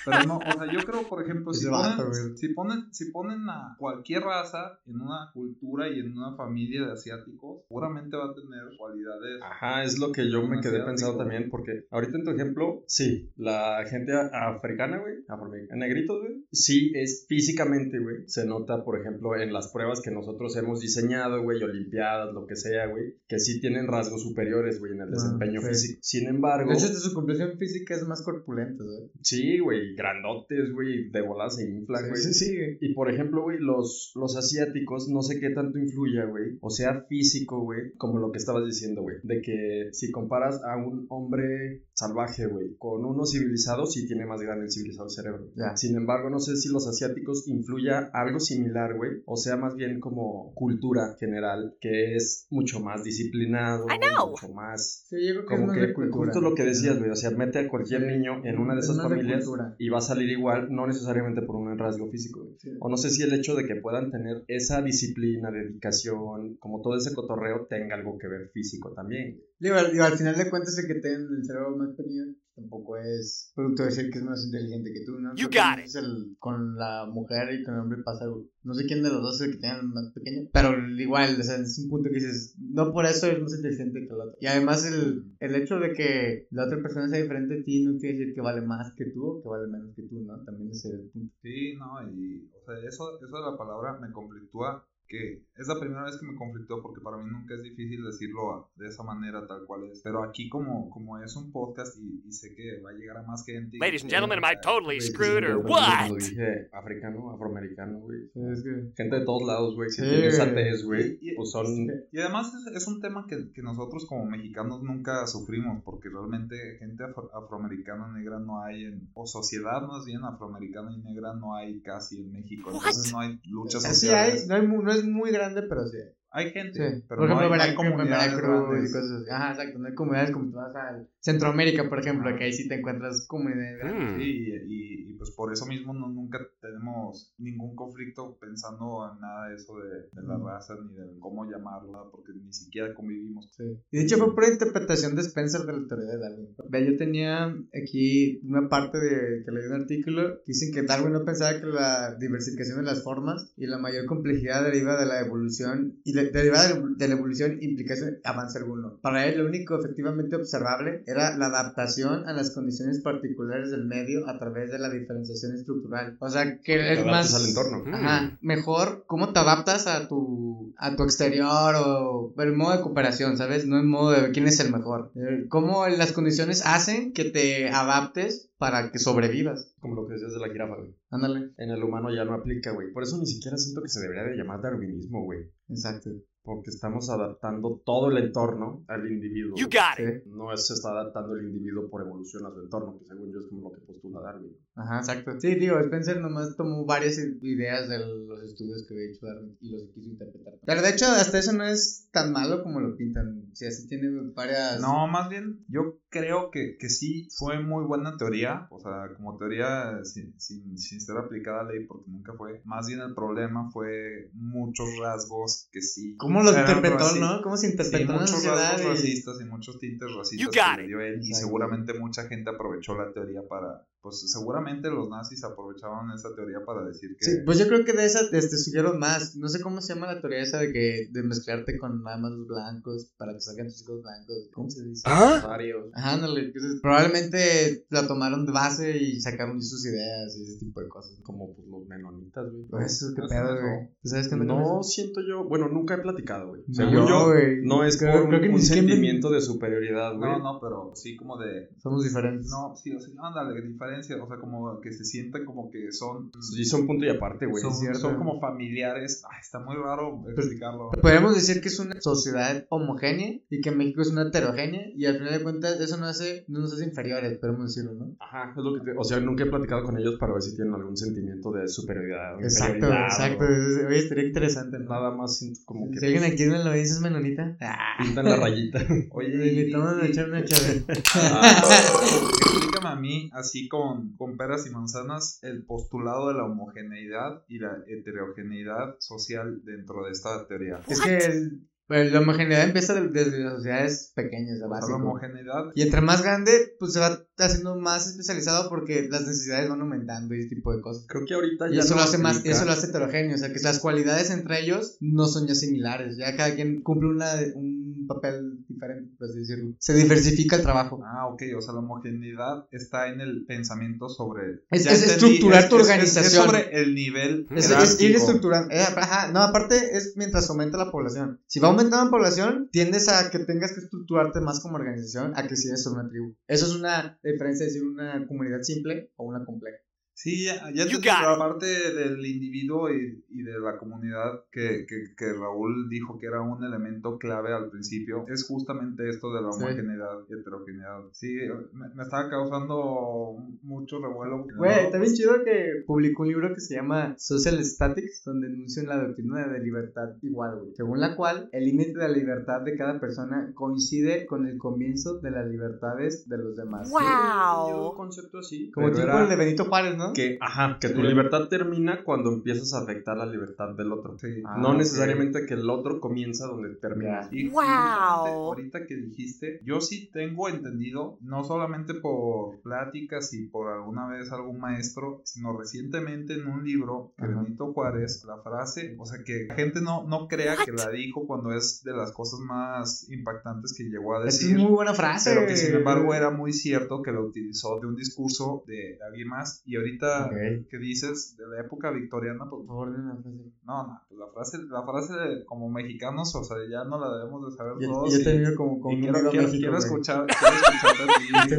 [SPEAKER 4] Pero no, o sea, yo creo, por ejemplo, si
[SPEAKER 1] vato,
[SPEAKER 4] ponen, si ponen, si ponen a cualquier raza en una cultura y en una familia de asiáticos, seguramente va a tener cualidades.
[SPEAKER 2] Ajá, es lo que yo me quedé
[SPEAKER 4] Asiático.
[SPEAKER 2] pensando también, porque ahorita en tu ejemplo, sí, la gente africana, güey, afroamericana, negritos, güey, sí es físicamente, güey, se nota, por ejemplo, en las pruebas que nosotros hemos diseñado, güey, olimpiadas, lo que sea, güey, que sí tienen rasgos superiores, güey, en el
[SPEAKER 1] Ah,
[SPEAKER 2] desempeño físico. Sin embargo,
[SPEAKER 1] Hasta su complexión física es más corpulenta, ¿sabes?
[SPEAKER 2] sí, güey, grandotes, güey, de bolas se inflan, güey.
[SPEAKER 1] Sí, sí, sí, güey.
[SPEAKER 2] Y por ejemplo, güey, los, los asiáticos, no sé qué tanto influya, güey. O sea, físico, güey, como lo que estabas diciendo, güey. De que si comparas a un hombre salvaje, güey, con uno civilizado, sí tiene más grande el civilizado el cerebro.
[SPEAKER 1] Ya.
[SPEAKER 2] Sin embargo, no sé si los asiáticos influya algo similar, güey. O sea, más bien como cultura general, que es mucho más disciplinado,
[SPEAKER 5] I know.
[SPEAKER 2] mucho más...
[SPEAKER 1] Sí, yo creo que es
[SPEAKER 2] Como
[SPEAKER 1] más
[SPEAKER 2] que
[SPEAKER 1] de cultura.
[SPEAKER 2] justo lo que decías, güey, o sea, mete a cualquier
[SPEAKER 1] Sí.
[SPEAKER 2] niño en una de
[SPEAKER 1] Es
[SPEAKER 2] esas familias y va a salir igual, no necesariamente por un rasgo físico, güey.
[SPEAKER 1] Sí.
[SPEAKER 2] O no sé si el hecho de que puedan tener esa disciplina, dedicación, como todo ese cotorreo, tenga algo que ver físico también.
[SPEAKER 1] Digo, al, final de cuentas, el que tenga el cerebro más pequeño tampoco es producto de decir que es más inteligente que tú, ¿no?
[SPEAKER 5] You
[SPEAKER 1] es el- con la mujer y con el hombre pasa algo. No sé quién de los dos es el que tenga el más pequeño, pero igual, o sea, es un punto que dices, no por eso es más inteligente que el otro. Y además, el, el hecho de que la otra persona sea diferente a ti no quiere decir que vale más que tú o que vale menos que tú, ¿no? También ese es el punto.
[SPEAKER 4] Sí, no, y o sea, eso, eso de la palabra me conflictúa, que es la primera vez que me conflictó porque para mí nunca es difícil decirlo de esa manera tal cual es. Pero aquí como, como es un podcast y, y sé que va a llegar a más gente.
[SPEAKER 5] Ladies and gentlemen, am I totally screwed or what?
[SPEAKER 2] Dije africano, afroamericano, güey.
[SPEAKER 1] Es que...
[SPEAKER 2] Gente de todos lados, güey, que
[SPEAKER 1] Sí,
[SPEAKER 2] tiene esa
[SPEAKER 1] güey.
[SPEAKER 4] Y-
[SPEAKER 2] Pues son...
[SPEAKER 4] Y además es, es un tema que, que nosotros como mexicanos nunca sufrimos, porque realmente gente afro- afroamericana negra no hay en, o sociedad más bien afroamericana y negra no hay casi en México, entonces no hay luchas
[SPEAKER 1] sí hay,
[SPEAKER 4] sociales.
[SPEAKER 1] no, hay es muy grande, pero sí. hay.
[SPEAKER 4] Hay gente,
[SPEAKER 1] Sí.
[SPEAKER 4] pero
[SPEAKER 1] por
[SPEAKER 4] no
[SPEAKER 1] ejemplo,
[SPEAKER 4] hay, no hay
[SPEAKER 1] Veracruz, Veracruz
[SPEAKER 4] grandes.
[SPEAKER 1] y cosas así. Ajá, exacto. No hay comunidades como tú vas a Centroamérica, por ejemplo, que ahí sí te encuentras comunidades grandes.
[SPEAKER 5] Hmm.
[SPEAKER 4] Sí, y- y, pues por eso mismo no, nunca tenemos ningún conflicto pensando en nada de eso de, de la raza ni de cómo llamarlo, ¿verdad? porque ni siquiera convivimos.
[SPEAKER 1] Sí. Y de hecho fue por interpretación de Spencer de la teoría de Darwin. Ve, yo tenía aquí una parte de que leí un artículo que dicen que Darwin no pensaba que la diversificación de las formas y la mayor complejidad deriva de la evolución y la- deriva de, de la evolución implicación avance alguno. Para él lo único efectivamente observable era la adaptación a las condiciones particulares del medio a través de la diferenciación estructural. O sea, que
[SPEAKER 2] Te
[SPEAKER 1] es más
[SPEAKER 2] al entorno.
[SPEAKER 1] Ajá, mejor cómo te adaptas a tu, a tu exterior o el modo de cooperación, ¿sabes? No el modo de quién es el mejor. Eh, Cómo las condiciones hacen que te adaptes para que sobrevivas.
[SPEAKER 2] Como lo que decías de la jirafa, güey.
[SPEAKER 1] Ándale.
[SPEAKER 2] En el humano ya no aplica, güey. Por eso ni siquiera siento que se debería de llamar darwinismo, güey.
[SPEAKER 1] Exacto.
[SPEAKER 2] Porque estamos adaptando todo el entorno al individuo.
[SPEAKER 5] You got
[SPEAKER 1] Sí.
[SPEAKER 5] it.
[SPEAKER 2] No es, se está adaptando el individuo por evolución a su entorno, que según yo es como lo que postula Darwin.
[SPEAKER 1] Ajá, exacto. Sí, digo, Spencer nomás tomó varias ideas de los estudios que había hecho Darwin y los quiso interpretar. Pero de hecho, hasta eso no es tan malo como lo pintan. Sí, así tiene varias.
[SPEAKER 4] No, más bien yo creo que, que sí fue muy buena teoría, o sea, como teoría sin, sin, sin ser aplicada a ley porque nunca fue. Más bien el problema fue muchos rasgos que sí.
[SPEAKER 1] ¿Cómo cómo lo
[SPEAKER 4] Eran
[SPEAKER 1] interpretó, ¿no? Cómo se
[SPEAKER 4] Sí,
[SPEAKER 1] interpretó en la
[SPEAKER 4] muchos rasgos
[SPEAKER 1] y-
[SPEAKER 4] racistas y muchos tintes racistas que le dio él y seguramente mucha gente aprovechó la teoría para, pues seguramente los nazis aprovechaban esa teoría para decir que
[SPEAKER 1] Sí, pues yo creo que de esa este, surgieron más. No sé cómo se llama la teoría esa de que de mezclarte con nada más los blancos para que salgan tus hijos blancos. ¿Cómo se dice?
[SPEAKER 3] ¿Ah?
[SPEAKER 2] Varios.
[SPEAKER 1] Ajá. Entonces, probablemente la tomaron de base y sacaron sus ideas y ese tipo de cosas.
[SPEAKER 2] Como pues, los menonitas, güey.
[SPEAKER 1] Pues eso, qué
[SPEAKER 4] ¿No
[SPEAKER 1] pedo, güey. ¿Tú sabes qué onda con
[SPEAKER 2] No siento yo, bueno, nunca he platicado, güey. Según
[SPEAKER 1] yo,
[SPEAKER 2] yo,
[SPEAKER 1] güey.
[SPEAKER 2] no es
[SPEAKER 1] Creo-
[SPEAKER 2] por un,
[SPEAKER 1] creo que
[SPEAKER 2] un
[SPEAKER 1] me-
[SPEAKER 2] sentimiento de superioridad, güey.
[SPEAKER 4] no, no, pero sí como de
[SPEAKER 1] Somos diferentes.
[SPEAKER 4] no, sí, o sea, ándale, diferencia, o sea, como que se sienten como que son
[SPEAKER 2] Sí, son punto y aparte, güey.
[SPEAKER 4] son, son como familiares. Ay, está muy raro explicarlo.
[SPEAKER 1] Podríamos decir que es una sociedad homogénea y que México es una heterogénea y al final de cuentas eso no hace, no nos hace inferiores, podemos decirlo, ¿no?
[SPEAKER 2] Ajá, es lo que te, o sea, nunca he platicado con ellos para ver si tienen algún sentimiento de superioridad.
[SPEAKER 1] Exacto, exacto.
[SPEAKER 2] o-
[SPEAKER 1] Oye, estaría interesante, ¿no?
[SPEAKER 2] Nada más siento como que
[SPEAKER 1] Si alguien aquí en el audiencia es menonita, ah,
[SPEAKER 2] pintan la rayita.
[SPEAKER 4] Oye,
[SPEAKER 1] le invitamos a
[SPEAKER 4] y-
[SPEAKER 1] echar una chave. [LAUGHS]
[SPEAKER 4] Explícame a mí, así con, con peras y manzanas, el postulado de la homogeneidad y la heterogeneidad social dentro de esta teoría.
[SPEAKER 1] Es que el- pues, la homogeneidad empieza de- desde las sociedades pequeñas, de
[SPEAKER 4] sea, la homogeneidad
[SPEAKER 1] Y entre más grande, pues se va haciendo más especializado porque las necesidades van aumentando y ese tipo de cosas.
[SPEAKER 2] Creo que ahorita
[SPEAKER 1] Y
[SPEAKER 2] ya
[SPEAKER 1] eso
[SPEAKER 2] no
[SPEAKER 1] lo hace más, eso lo hace heterogéneo, o sea que las cualidades entre ellos no son ya similares, ya cada quien cumple una, un papel diferente, por así decirlo. Se diversifica el trabajo.
[SPEAKER 4] Ah, ok, o sea, la homogeneidad está en el pensamiento sobre...
[SPEAKER 1] Es-
[SPEAKER 4] Ya
[SPEAKER 1] es estructurar tu
[SPEAKER 4] es-
[SPEAKER 1] organización.
[SPEAKER 4] Es sobre el nivel
[SPEAKER 1] Es, ir estructurando. eh, ajá, no, aparte es mientras aumenta la población. Si va aumentando la población, tiendes a que tengas que estructurarte más como organización a que si eres una tribu. Eso es una diferencia de decir una comunidad simple o una compleja.
[SPEAKER 4] Sí, ya, ya
[SPEAKER 5] You
[SPEAKER 4] te
[SPEAKER 5] got it.
[SPEAKER 4] aparte del individuo y, y de la comunidad que, que, que Raúl dijo que era un elemento clave al principio, es justamente esto de la
[SPEAKER 1] Sí.
[SPEAKER 4] homogeneidad y heterogeneidad. Sí, me, me estaba causando mucho revuelo.
[SPEAKER 1] Güey,
[SPEAKER 4] ¿no?
[SPEAKER 1] está bien chido que publicó un libro que se llama Social Statics, donde enuncian la doctrina de libertad igual, güey. Según la cual, el límite de la libertad de cada persona coincide con el comienzo de las libertades de los demás.
[SPEAKER 5] Wow.
[SPEAKER 2] Yo un concepto así.
[SPEAKER 1] Como
[SPEAKER 2] pero
[SPEAKER 1] tipo
[SPEAKER 2] era
[SPEAKER 1] el de Benito Juárez, ¿no?
[SPEAKER 2] Que, ajá, que tu libertad termina cuando empiezas a afectar la libertad del otro.
[SPEAKER 4] Sí.
[SPEAKER 1] Ah,
[SPEAKER 2] no necesariamente que el otro comienza donde termina.
[SPEAKER 4] Y
[SPEAKER 5] Wow.
[SPEAKER 4] ahorita que dijiste, yo sí tengo entendido, no solamente por pláticas y por alguna vez algún maestro, sino recientemente en un libro que
[SPEAKER 1] Ajá.
[SPEAKER 4] Benito Juárez, la frase, o sea, que la gente no, no crea que la dijo cuando es de las cosas más impactantes que llegó a
[SPEAKER 1] Esa es
[SPEAKER 4] decir.
[SPEAKER 1] muy buena frase.
[SPEAKER 4] Pero que sin embargo era muy cierto que lo utilizó de un discurso de alguien más. Y ahorita
[SPEAKER 1] Ok.
[SPEAKER 4] que dices de la época victoriana,
[SPEAKER 1] Por favor, dime la frase.
[SPEAKER 4] no, no, pues la frase, la frase de- como mexicanos, o sea, ya no la debemos de saber
[SPEAKER 1] Yo,
[SPEAKER 4] todos.
[SPEAKER 1] yo termino como con
[SPEAKER 4] quiero, quiero,
[SPEAKER 1] México,
[SPEAKER 4] quiero escuchar, quiero [LAUGHS] escucharte a ti.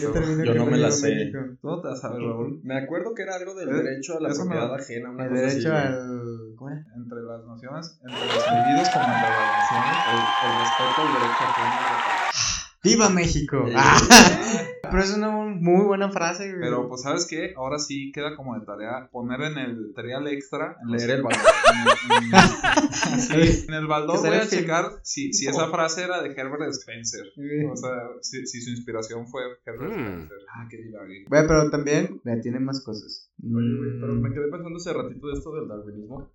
[SPEAKER 1] Yo termino
[SPEAKER 2] no me la sé.
[SPEAKER 1] México.
[SPEAKER 4] Tú no te la sabes, Raúl.
[SPEAKER 2] Me acuerdo que era algo del
[SPEAKER 4] Eh,
[SPEAKER 2] derecho a la
[SPEAKER 4] eso me-
[SPEAKER 2] propiedad ajena, una
[SPEAKER 1] El
[SPEAKER 2] cosa
[SPEAKER 1] derecho
[SPEAKER 2] así,
[SPEAKER 1] al. ¿Cómo era?
[SPEAKER 4] Entre las naciones, entre los individuos como entre las naciones, el, el respeto al derecho ajeno.
[SPEAKER 1] ¡Viva México!
[SPEAKER 2] Eh,
[SPEAKER 1] Ah, [LAUGHS] Pero es una muy buena frase, güey.
[SPEAKER 4] Pero pues, ¿sabes qué? Ahora sí queda como de tarea poner en el material extra.
[SPEAKER 2] Leer el valor. [LAUGHS]
[SPEAKER 4] en el- en el voy a checar si, si esa frase era de Herbert Spencer.
[SPEAKER 1] Sí.
[SPEAKER 4] O sea, si, si su inspiración fue Herbert
[SPEAKER 5] Mm.
[SPEAKER 4] Spencer. Ah, qué divague.
[SPEAKER 1] Güey, pero también mira, tiene más cosas.
[SPEAKER 2] Oye, güey, pero
[SPEAKER 1] Mm.
[SPEAKER 2] me quedé pensando hace ratito de esto del darwinismo.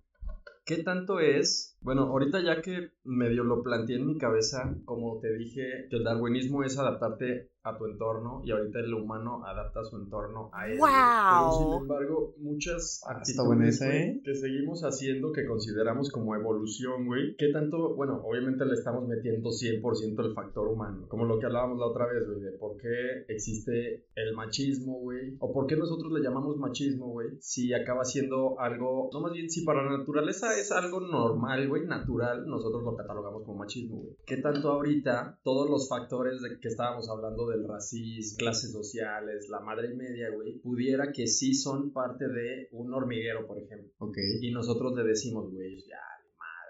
[SPEAKER 2] ¿Qué tanto es? Bueno, ahorita ya que medio lo planteé en mi cabeza, como te dije, que el darwinismo es adaptarte a tu entorno y ahorita el humano adapta su entorno a él. güey. Pero sin
[SPEAKER 5] Wow.
[SPEAKER 2] embargo, muchas actitudes
[SPEAKER 1] ¿eh?
[SPEAKER 2] que seguimos haciendo que consideramos como evolución, güey. ¿Qué tanto? Bueno, obviamente le estamos metiendo 100% el factor humano, como lo que hablábamos la otra vez, güey, de por qué existe el machismo, güey, o por qué nosotros le llamamos machismo, güey, si acaba siendo algo, no más bien si para la naturaleza es algo normal, güey, natural, nosotros lo catalogamos como machismo, güey. ¿Qué tanto ahorita todos los factores de que estábamos hablando del racismo, clases sociales, la madre y media, güey, pudiera que sí son parte de un hormiguero, por ejemplo?
[SPEAKER 1] Ok.
[SPEAKER 2] Y nosotros le decimos, güey, ya,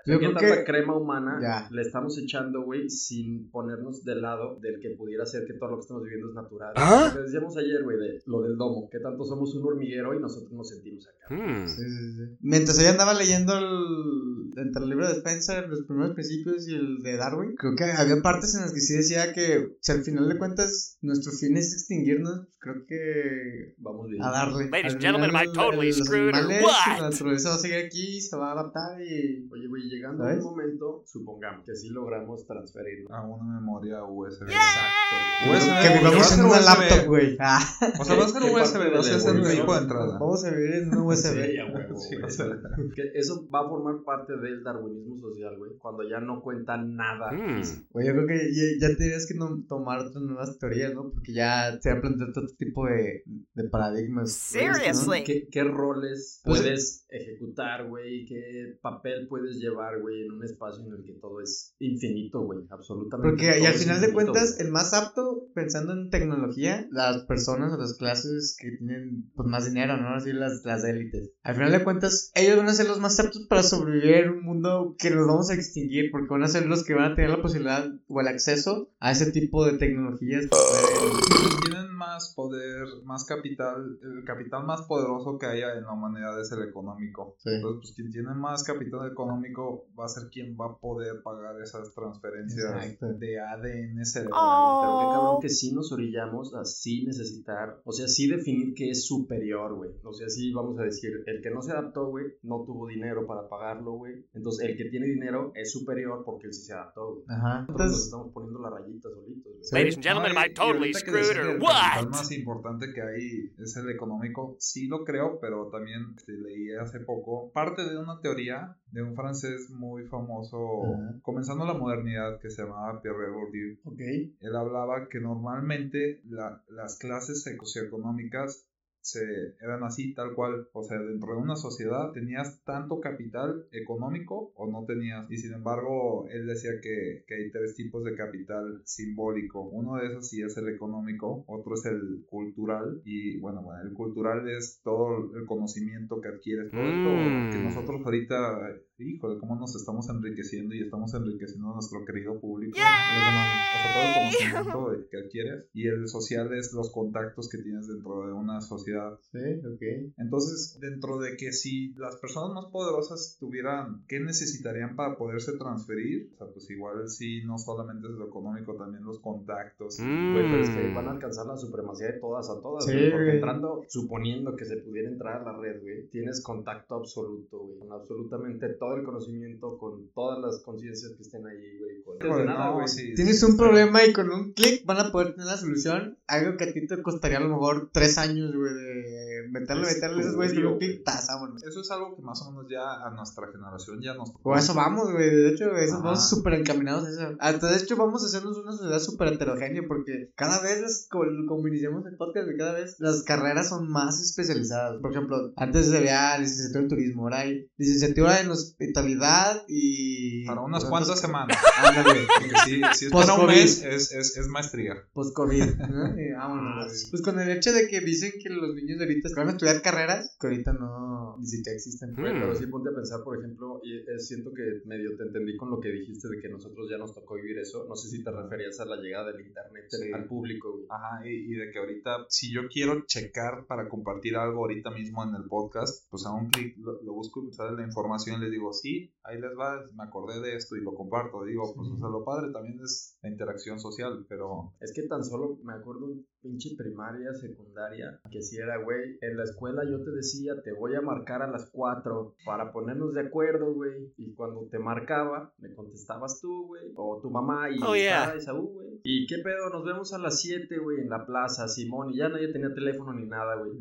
[SPEAKER 1] Yo
[SPEAKER 2] ¿Qué
[SPEAKER 1] creo
[SPEAKER 2] tanta
[SPEAKER 1] que.
[SPEAKER 2] crema humana
[SPEAKER 1] Ya.
[SPEAKER 2] le estamos echando, güey, sin ponernos del lado del que pudiera ser que todo lo que estamos viviendo es natural?
[SPEAKER 3] ¿Ah?
[SPEAKER 2] Lo que decíamos ayer, güey, de lo del domo, que tanto somos un hormiguero y nosotros nos sentimos acá.
[SPEAKER 5] Hmm.
[SPEAKER 1] Sí, sí, sí. Mientras ella andaba leyendo el, entre el libro de Spencer, los primeros principios y el de Darwin, creo que había partes en las que sí decía que si al final de cuentas nuestro fin es extinguirnos, pues creo que
[SPEAKER 2] Vamos bien.
[SPEAKER 1] a darle.
[SPEAKER 5] Ladies and gentlemen, am I totally screwed
[SPEAKER 1] animales,
[SPEAKER 5] what?
[SPEAKER 1] La naturaleza va a seguir aquí, se va a adaptar y...
[SPEAKER 2] Oye, güey, llegando
[SPEAKER 1] ¿Sabes?
[SPEAKER 2] a un momento, supongamos que sí logramos transferirlo.
[SPEAKER 4] A una memoria USB.
[SPEAKER 2] Exacto.
[SPEAKER 4] USB,
[SPEAKER 1] Que vivamos en una laptop, güey. Ah,
[SPEAKER 4] O sea, va a ser
[SPEAKER 2] ¿Qué parte
[SPEAKER 4] USB,
[SPEAKER 2] de
[SPEAKER 4] va a ser
[SPEAKER 2] la
[SPEAKER 4] el
[SPEAKER 2] evolución?
[SPEAKER 4] equipo de entrada.
[SPEAKER 1] vamos a vivir en un USB.
[SPEAKER 2] Sí, a huevo,
[SPEAKER 4] Sí,
[SPEAKER 2] güey.
[SPEAKER 4] o sea.
[SPEAKER 2] Que eso va a formar parte del darwinismo social, güey. Cuando ya no cuenta nada físico.
[SPEAKER 1] Güey, yo creo que ya, ya tendrías que no- tomar otras nuevas teorías, ¿no? Porque ya se han planteado todo tipo de, de paradigmas. güey, ¿no?
[SPEAKER 5] Seriously?
[SPEAKER 2] ¿Qué, qué roles
[SPEAKER 1] Pues,
[SPEAKER 2] puedes ejecutar, güey? ¿Qué papel puedes llevar, güey, en un espacio en el que todo es infinito, güey? Absolutamente.
[SPEAKER 1] Porque y al final de cuentas, el más apto, pensando en tecnología, las personas o las clases que tienen pues, más dinero, ¿no? Así las, las élites. Al final de cuentas, ellos van a ser los más aptos para sobrevivir en un mundo que nos vamos a extinguir, porque van a ser los que van a tener la posibilidad o el acceso a ese tipo de tecnologías.
[SPEAKER 4] Quienes tienen más poder, más capital, el capital más poderoso que haya en la humanidad es el económico.
[SPEAKER 1] Sí.
[SPEAKER 4] Entonces, pues quien tiene más capital económico va a ser quien va a poder pagar esas transferencias
[SPEAKER 1] Exacto.
[SPEAKER 4] de ADN cerebral.
[SPEAKER 2] Pero qué cabrón
[SPEAKER 5] Oh.
[SPEAKER 2] que sí nos orillamos a sí necesitar, o sea, sí definir qué es superior, güey. O sea, sí vamos a decir, el que no se adaptó, güey, no tuvo dinero para pagarlo, güey. Entonces, el que tiene dinero es superior porque él sí se adaptó, güey.
[SPEAKER 1] Ajá.
[SPEAKER 2] Nosotros nos
[SPEAKER 1] Entonces,
[SPEAKER 2] estamos poniendo la rayita solitos, güey.
[SPEAKER 5] Ladies and gentlemen, am I totally
[SPEAKER 4] que
[SPEAKER 5] screwed
[SPEAKER 4] que
[SPEAKER 5] or
[SPEAKER 4] el
[SPEAKER 5] what?
[SPEAKER 4] más importante que hay es el económico. Sí lo creo, pero también este, leí hace poco parte de una teoría de un francés muy famoso,
[SPEAKER 1] Ajá.
[SPEAKER 4] comenzando la modernidad, que se llamaba Pierre Bourdieu.
[SPEAKER 1] ok.
[SPEAKER 4] Él hablaba que normalmente la- las clases socioeconómicas se, eran así, tal cual. O sea, dentro de una sociedad tenías tanto capital económico o no tenías. Y sin embargo, él decía que, que hay tres tipos de capital simbólico. Uno de esos sí es el económico, otro es el cultural. Y bueno, bueno el cultural es todo el conocimiento que adquieres. Todo esto
[SPEAKER 5] Mm.
[SPEAKER 4] que nosotros ahorita, híjole, cómo nos estamos enriqueciendo y estamos enriqueciendo a nuestro querido público. O sea, todo el conocimiento que adquieres. Y el social es los contactos que tienes dentro de una sociedad.
[SPEAKER 1] Sí, ok.
[SPEAKER 4] Entonces, dentro de que si las personas más poderosas tuvieran, ¿qué necesitarían para poderse transferir? O sea, pues igual sí, no solamente es lo económico, también los contactos.
[SPEAKER 2] Güey, pero es que
[SPEAKER 5] Mm.
[SPEAKER 2] van a alcanzar la supremacía de todas a todas,
[SPEAKER 1] Sí,
[SPEAKER 2] güey. Porque
[SPEAKER 1] güey.
[SPEAKER 2] entrando, suponiendo que se pudiera entrar a la red, güey, tienes contacto absoluto, güey. Con absolutamente todo el conocimiento, con todas las conciencias que estén ahí, güey. Con...
[SPEAKER 4] Híjole,
[SPEAKER 2] Desde nada,
[SPEAKER 4] no,
[SPEAKER 2] güey.
[SPEAKER 4] sí,
[SPEAKER 1] Tienes
[SPEAKER 4] sí,
[SPEAKER 1] un
[SPEAKER 4] sí.
[SPEAKER 1] problema y con un clic van a poder tener la solución. Algo que a ti te costaría a lo mejor tres años, güey, de meterle, meterle esos güeyes con un vámonos.
[SPEAKER 4] Eso es algo que más o menos ya a nuestra generación ya nos.
[SPEAKER 1] O a eso vamos, güey. De hecho, eso
[SPEAKER 4] Ajá.
[SPEAKER 1] vamos súper encaminados a eso. Hasta de hecho, vamos a hacernos una sociedad súper heterogénea porque cada vez, las- como, iniciamos el podcast, güey, cada vez las carreras son más especializadas. Por ejemplo, antes había licenciatura en turismo, ahora hay licenciatura en hospitalidad y.
[SPEAKER 4] Para unas cuantas semanas.
[SPEAKER 1] Ándale. [LAUGHS]
[SPEAKER 4] Porque si, si es para un mes, es, es, es maestría.
[SPEAKER 1] Post-COVID. ¿no? Y vámonos, güey. Pues con el hecho de que dicen que los niños de ahorita a estudiar carreras que ahorita no ni siquiera existen.
[SPEAKER 2] Güey,
[SPEAKER 5] Mm.
[SPEAKER 2] pero sí ponte a pensar, por ejemplo, y eh, siento que medio te entendí con lo que dijiste de que nosotros ya nos tocó vivir eso. No sé si te referías a la llegada del internet
[SPEAKER 4] Sí.
[SPEAKER 2] al público, güey.
[SPEAKER 4] Ajá, y, y de que ahorita, si yo quiero checar para compartir algo ahorita mismo en el podcast, pues a un clic lo, lo busco y me sale la información y les digo, sí, ahí les va, me acordé de esto y lo comparto. Digo, pues o sea, lo padre también es la interacción social, pero
[SPEAKER 2] Es que tan solo me acuerdo en pinche primaria, secundaria, que si era, güey, en la escuela yo te decía, te voy a marcar a las 4 para ponernos de acuerdo, güey. Y cuando te marcaba, me contestabas tú, güey, o tu mamá y
[SPEAKER 5] Oh, yeah.
[SPEAKER 2] estaba Esaú, güey. ¿Y qué pedo? Nos vemos a las 7, güey, en la plaza, Simón, y ya nadie tenía teléfono ni nada, güey.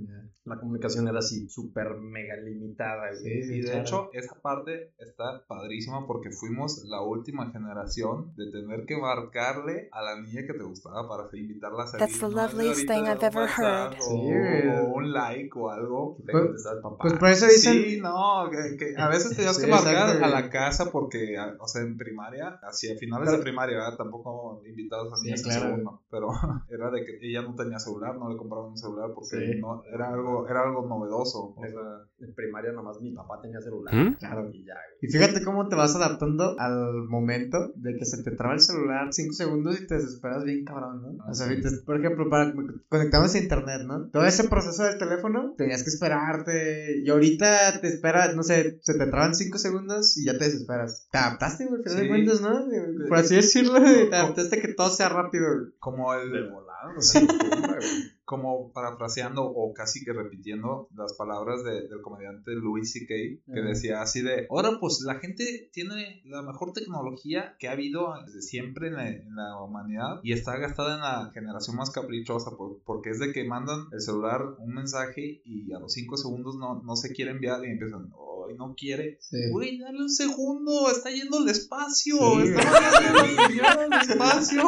[SPEAKER 2] La comunicación era así, súper mega limitada.
[SPEAKER 1] Sí, sí,
[SPEAKER 4] Y de
[SPEAKER 1] claro.
[SPEAKER 4] hecho, esa parte está padrísima porque fuimos la última generación de tener que marcarle a la niña que te gustaba para invitarla a salir.
[SPEAKER 5] That's the
[SPEAKER 4] ¿no?
[SPEAKER 5] loveliest thing I've
[SPEAKER 4] un
[SPEAKER 5] ever heard.
[SPEAKER 4] O,
[SPEAKER 1] Sí,
[SPEAKER 4] o un like o algo.
[SPEAKER 2] Te
[SPEAKER 1] Pues-
[SPEAKER 2] el papá.
[SPEAKER 1] Pues por eso dicen.
[SPEAKER 4] Sí, no, que, que a veces tenías
[SPEAKER 1] Sí,
[SPEAKER 4] que marcar a la casa porque, o sea, en primaria, hacia finales
[SPEAKER 1] Pero-
[SPEAKER 4] de primaria, ¿verdad? tampoco invitados a
[SPEAKER 1] Sí,
[SPEAKER 4] niñas en
[SPEAKER 1] claro.
[SPEAKER 4] segundo, pero [LAUGHS] era de que ella no tenía celular, no le compraban un celular porque
[SPEAKER 1] Sí.
[SPEAKER 4] no, era algo era algo novedoso, o sea,
[SPEAKER 2] En primaria nomás mi papá tenía celular.
[SPEAKER 5] ¿Mm?
[SPEAKER 1] Claro.
[SPEAKER 2] Y ya, güey.
[SPEAKER 1] Y fíjate cómo te vas adaptando al momento de que se te traba el celular 5 segundos y te desesperas bien cabrón, ¿no? O sea, ahorita, por ejemplo, para conectarnos a internet, ¿no? Todo ese proceso del teléfono tenías que esperarte. Y ahorita te esperas, no sé, se te traban 5 segundos y ya te desesperas. Te adaptaste, güey, al final de
[SPEAKER 4] Sí.
[SPEAKER 1] cuentas, ¿no? Por así decirlo, te adaptaste que todo sea rápido.
[SPEAKER 4] Como el.
[SPEAKER 2] De volado, no se acostumbra, güey.
[SPEAKER 4] Como parafraseando o casi que repitiendo las palabras de- del comediante Louis C.K. que
[SPEAKER 1] Ajá.
[SPEAKER 4] decía así de, ahora pues la gente tiene la mejor tecnología que ha habido desde siempre en la, en la humanidad y está gastada en la generación más caprichosa por- porque es de que mandan el celular un mensaje y a los 5 segundos no, no se quiere enviar y empiezan, hoy no quiere.
[SPEAKER 1] Sí.
[SPEAKER 4] Güey, dale un segundo, está yendo al espacio,
[SPEAKER 1] Sí,
[SPEAKER 4] está al espacio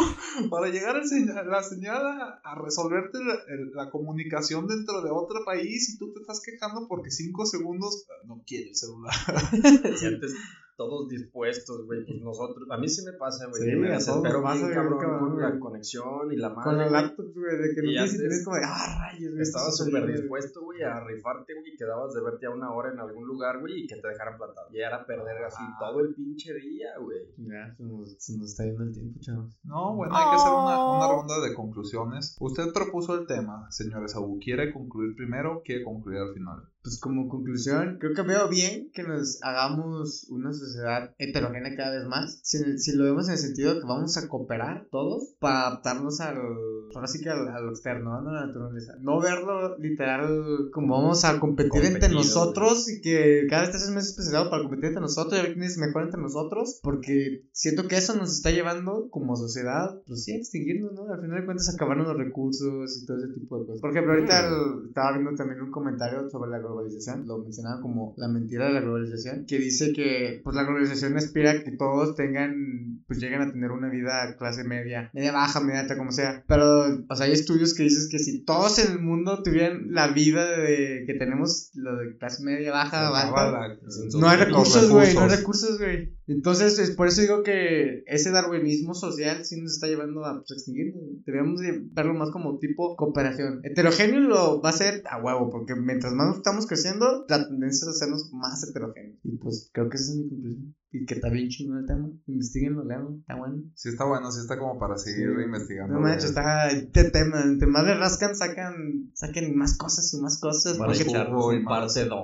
[SPEAKER 4] para llegar señal- la señal a, a resolverte la, comunicación dentro de otro país y tú te estás quejando porque cinco segundos no quiere el celular. [LAUGHS]
[SPEAKER 2] Y antes todos dispuestos, güey. Pues nosotros, a mí sí me pasa, güey.
[SPEAKER 1] Sí,
[SPEAKER 2] me desespero
[SPEAKER 1] güey,
[SPEAKER 2] cabrón
[SPEAKER 1] cabrón,
[SPEAKER 2] con la conexión y la madre.
[SPEAKER 1] Con la laptop, güey, de que no tienes como de, ah, rayos, güey.
[SPEAKER 2] Estaba súper
[SPEAKER 1] horrible".
[SPEAKER 2] dispuesto, güey, a rifarte, güey, y quedabas de verte a una hora en algún lugar, güey, y que te dejaran plantado. Y era perder así
[SPEAKER 4] Ah.
[SPEAKER 2] todo el pinche día, güey.
[SPEAKER 1] Ya, se nos, se nos está yendo el tiempo, chavos.
[SPEAKER 4] No, bueno, hay que hacer una, una ronda de conclusiones. Usted propuso el tema, señores Abu. ¿Quiere concluir primero o quiere concluir al final?
[SPEAKER 1] Pues como conclusión, creo que veo bien que nos hagamos una sociedad heterogénea cada vez más. Si, si lo vemos en el sentido de que vamos a cooperar todos para adaptarnos al, ahora sí que al, a lo externo, ¿no? a la naturaleza. No verlo literal como vamos a competir entre nosotros y que cada vez es más especializado para competir entre nosotros y ver quién es mejor entre nosotros. Porque siento que eso nos está llevando como sociedad, pues sí, extinguirnos, ¿no? Al final de cuentas acabaron los recursos y todo ese tipo de cosas. Por ejemplo, ahorita el- estaba viendo también un comentario sobre la globalización, lo mencionaba como la mentira de la globalización, que dice que pues la globalización aspira a que todos tengan, pues lleguen a tener una vida clase media, media baja, media alta, como sea. Pero, o sea, hay estudios que dicen que si todos en el mundo tuvieran la vida de que tenemos, lo de clase media, baja, baja,
[SPEAKER 4] la-
[SPEAKER 1] no hay recursos, güey, no hay
[SPEAKER 4] recursos.
[SPEAKER 1] güey. Entonces, es por eso digo que ese darwinismo social sí nos está llevando a pues, extinguirnos. güey. Deberíamos de verlo más como tipo cooperación. Heterogéneo lo va a ser a huevo, porque mientras más estamos creciendo, la tendencia es a hacernos más heterogéneos. Y pues creo que esa es mi conclusión. Y que está bien chingón el tema. Investíguenlo, leanlo, está bueno.
[SPEAKER 4] Sí está bueno, sí está como para seguir
[SPEAKER 1] Sí.
[SPEAKER 4] investigando.
[SPEAKER 1] No manches, está este tema. Entre más le rascan, sacan, sacan más cosas y más cosas.
[SPEAKER 2] Para
[SPEAKER 1] porque-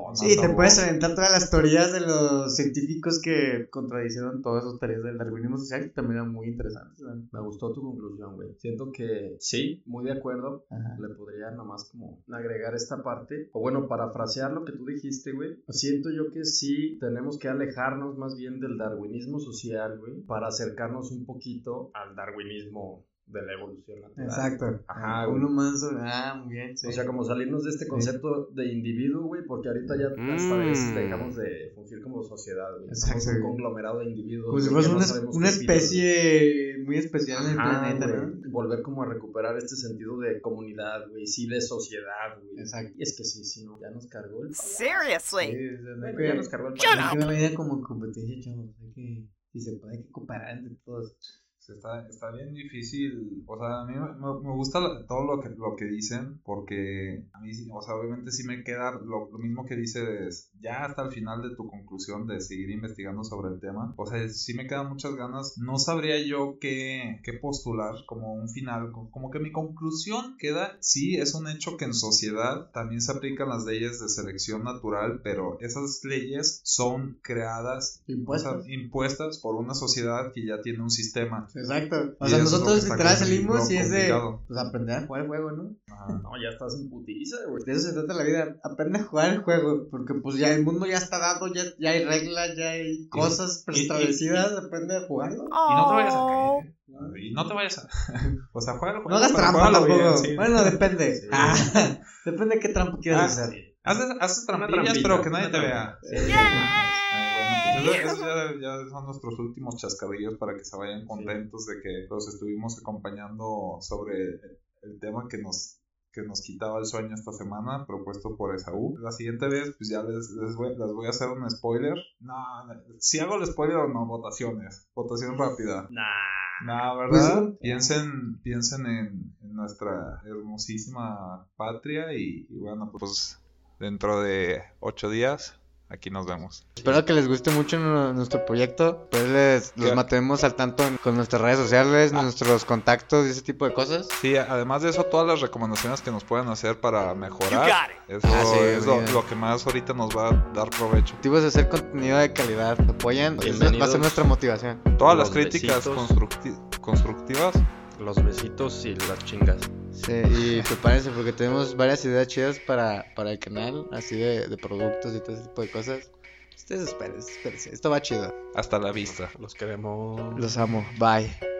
[SPEAKER 2] un.
[SPEAKER 1] Sí, te puedes aventar todas las teorías de los científicos que contradicieron todas esas teorías del darwinismo social que también eran muy interesantes.
[SPEAKER 2] Me gustó tu conclusión, güey. Siento que sí, muy de acuerdo.
[SPEAKER 1] Ajá.
[SPEAKER 2] Le podría nomás como agregar esta parte. O bueno, parafrasear lo que tú dijiste, güey. Siento yo que sí tenemos que alejarnos más bien del darwinismo social, güey. Para acercarnos un poquito al darwinismo de la evolución natural.
[SPEAKER 1] Exacto.
[SPEAKER 2] Ajá,
[SPEAKER 1] Uno más. Ah, muy bien. Sí.
[SPEAKER 2] O sea, como salirnos de este concepto de individuo, güey, porque ahorita ya esta
[SPEAKER 3] Mm.
[SPEAKER 2] vez dejamos de fungir como sociedad, güey.
[SPEAKER 1] Exacto,
[SPEAKER 2] Somos un conglomerado de individuos.
[SPEAKER 1] como si fueras
[SPEAKER 2] que no
[SPEAKER 1] una, una especie muy especial en el planeta,
[SPEAKER 2] güey.
[SPEAKER 1] ¿no?
[SPEAKER 2] Volver como a recuperar este sentido de comunidad, güey, sí, de sociedad, güey.
[SPEAKER 1] Exacto.
[SPEAKER 2] Y es que sí, sí, no, ya nos cargó el
[SPEAKER 1] Sí,
[SPEAKER 5] Seriously.
[SPEAKER 1] o sea, no
[SPEAKER 2] ya nos cargó el
[SPEAKER 5] Shut up.
[SPEAKER 1] como competencia, chavos. Hay que, si se puede, cooperar entre todos.
[SPEAKER 4] Sí, está, está bien difícil. O sea, a mí me, me- gusta todo lo que, lo que dicen porque a mí, sí- o sea, obviamente sí me queda lo, lo mismo que dices ya hasta el final de tu conclusión de seguir investigando sobre el tema. O sea, sí me quedan muchas ganas. No sabría yo qué, qué postular como un final. co- Como que mi conclusión queda, sí, es un hecho que en sociedad también se aplican las leyes de selección natural, pero esas leyes son creadas
[SPEAKER 1] Impuestos.
[SPEAKER 4] o sea, impuestas por una sociedad que ya tiene un sistema.
[SPEAKER 1] Exacto. O sea, nosotros literal salimos y es de pues, aprender a jugar el juego, ¿no?
[SPEAKER 4] Ajá.
[SPEAKER 2] No, ya estás en putiza, güey.
[SPEAKER 1] De eso se trata la vida, aprende a jugar el juego, porque pues ya el mundo ya está dado, ya, ya hay reglas, ya hay cosas preestablecidas, aprende a jugarlo.
[SPEAKER 4] Y no te vayas a caer. Y no te vayas a. [LAUGHS] o sea, juega el juego.
[SPEAKER 1] No hagas trampa tampoco.
[SPEAKER 4] bien, sí.
[SPEAKER 1] Bueno, depende.
[SPEAKER 2] Sí.
[SPEAKER 1] Ah, [LAUGHS] depende de qué trampa quieras
[SPEAKER 4] Ah,
[SPEAKER 1] hacer.
[SPEAKER 4] Haces, haces trampillas,
[SPEAKER 2] trampilla,
[SPEAKER 4] pero que nadie te vea.
[SPEAKER 5] ¡Yay!
[SPEAKER 4] Ya, [LAUGHS] ya son nuestros últimos chascarrillos para que se vayan contentos de que los estuvimos acompañando sobre el, el tema que nos que nos quitaba el sueño esta semana, propuesto por Esaú. La siguiente vez, pues ya les, les voy, les voy a hacer un spoiler. No, si hago el spoiler o no, votaciones. Votación rápida.
[SPEAKER 2] Nah.
[SPEAKER 4] No, ¿verdad?
[SPEAKER 1] Pues,
[SPEAKER 4] piensen piensen en, en nuestra hermosísima patria y, y bueno, pues dentro de ocho días aquí nos vemos.
[SPEAKER 1] Espero que les guste mucho nu- nuestro proyecto. Pues les los mantenemos al tanto en- con nuestras redes sociales, nuestros contactos y ese tipo de cosas.
[SPEAKER 4] Sí, además de eso, todas las recomendaciones que nos pueden hacer para
[SPEAKER 5] You
[SPEAKER 4] mejorar, eso
[SPEAKER 1] Ah, sí,
[SPEAKER 4] es lo, lo que más ahorita nos va a dar provecho.
[SPEAKER 1] Objetivos de hacer contenido de calidad, apoyan, y esa va a ser nuestra motivación.
[SPEAKER 4] Todas las
[SPEAKER 2] Los
[SPEAKER 4] críticas
[SPEAKER 2] besitos.
[SPEAKER 4] constructivas.
[SPEAKER 2] constructivas, los besitos y las chingas.
[SPEAKER 1] Sí, y prepárense porque tenemos varias ideas chidas para, para el canal, así de, de productos y todo ese tipo de cosas. Ustedes esperen, espérense, esto va chido.
[SPEAKER 2] Hasta la vista. Los queremos.
[SPEAKER 1] Los amo, bye.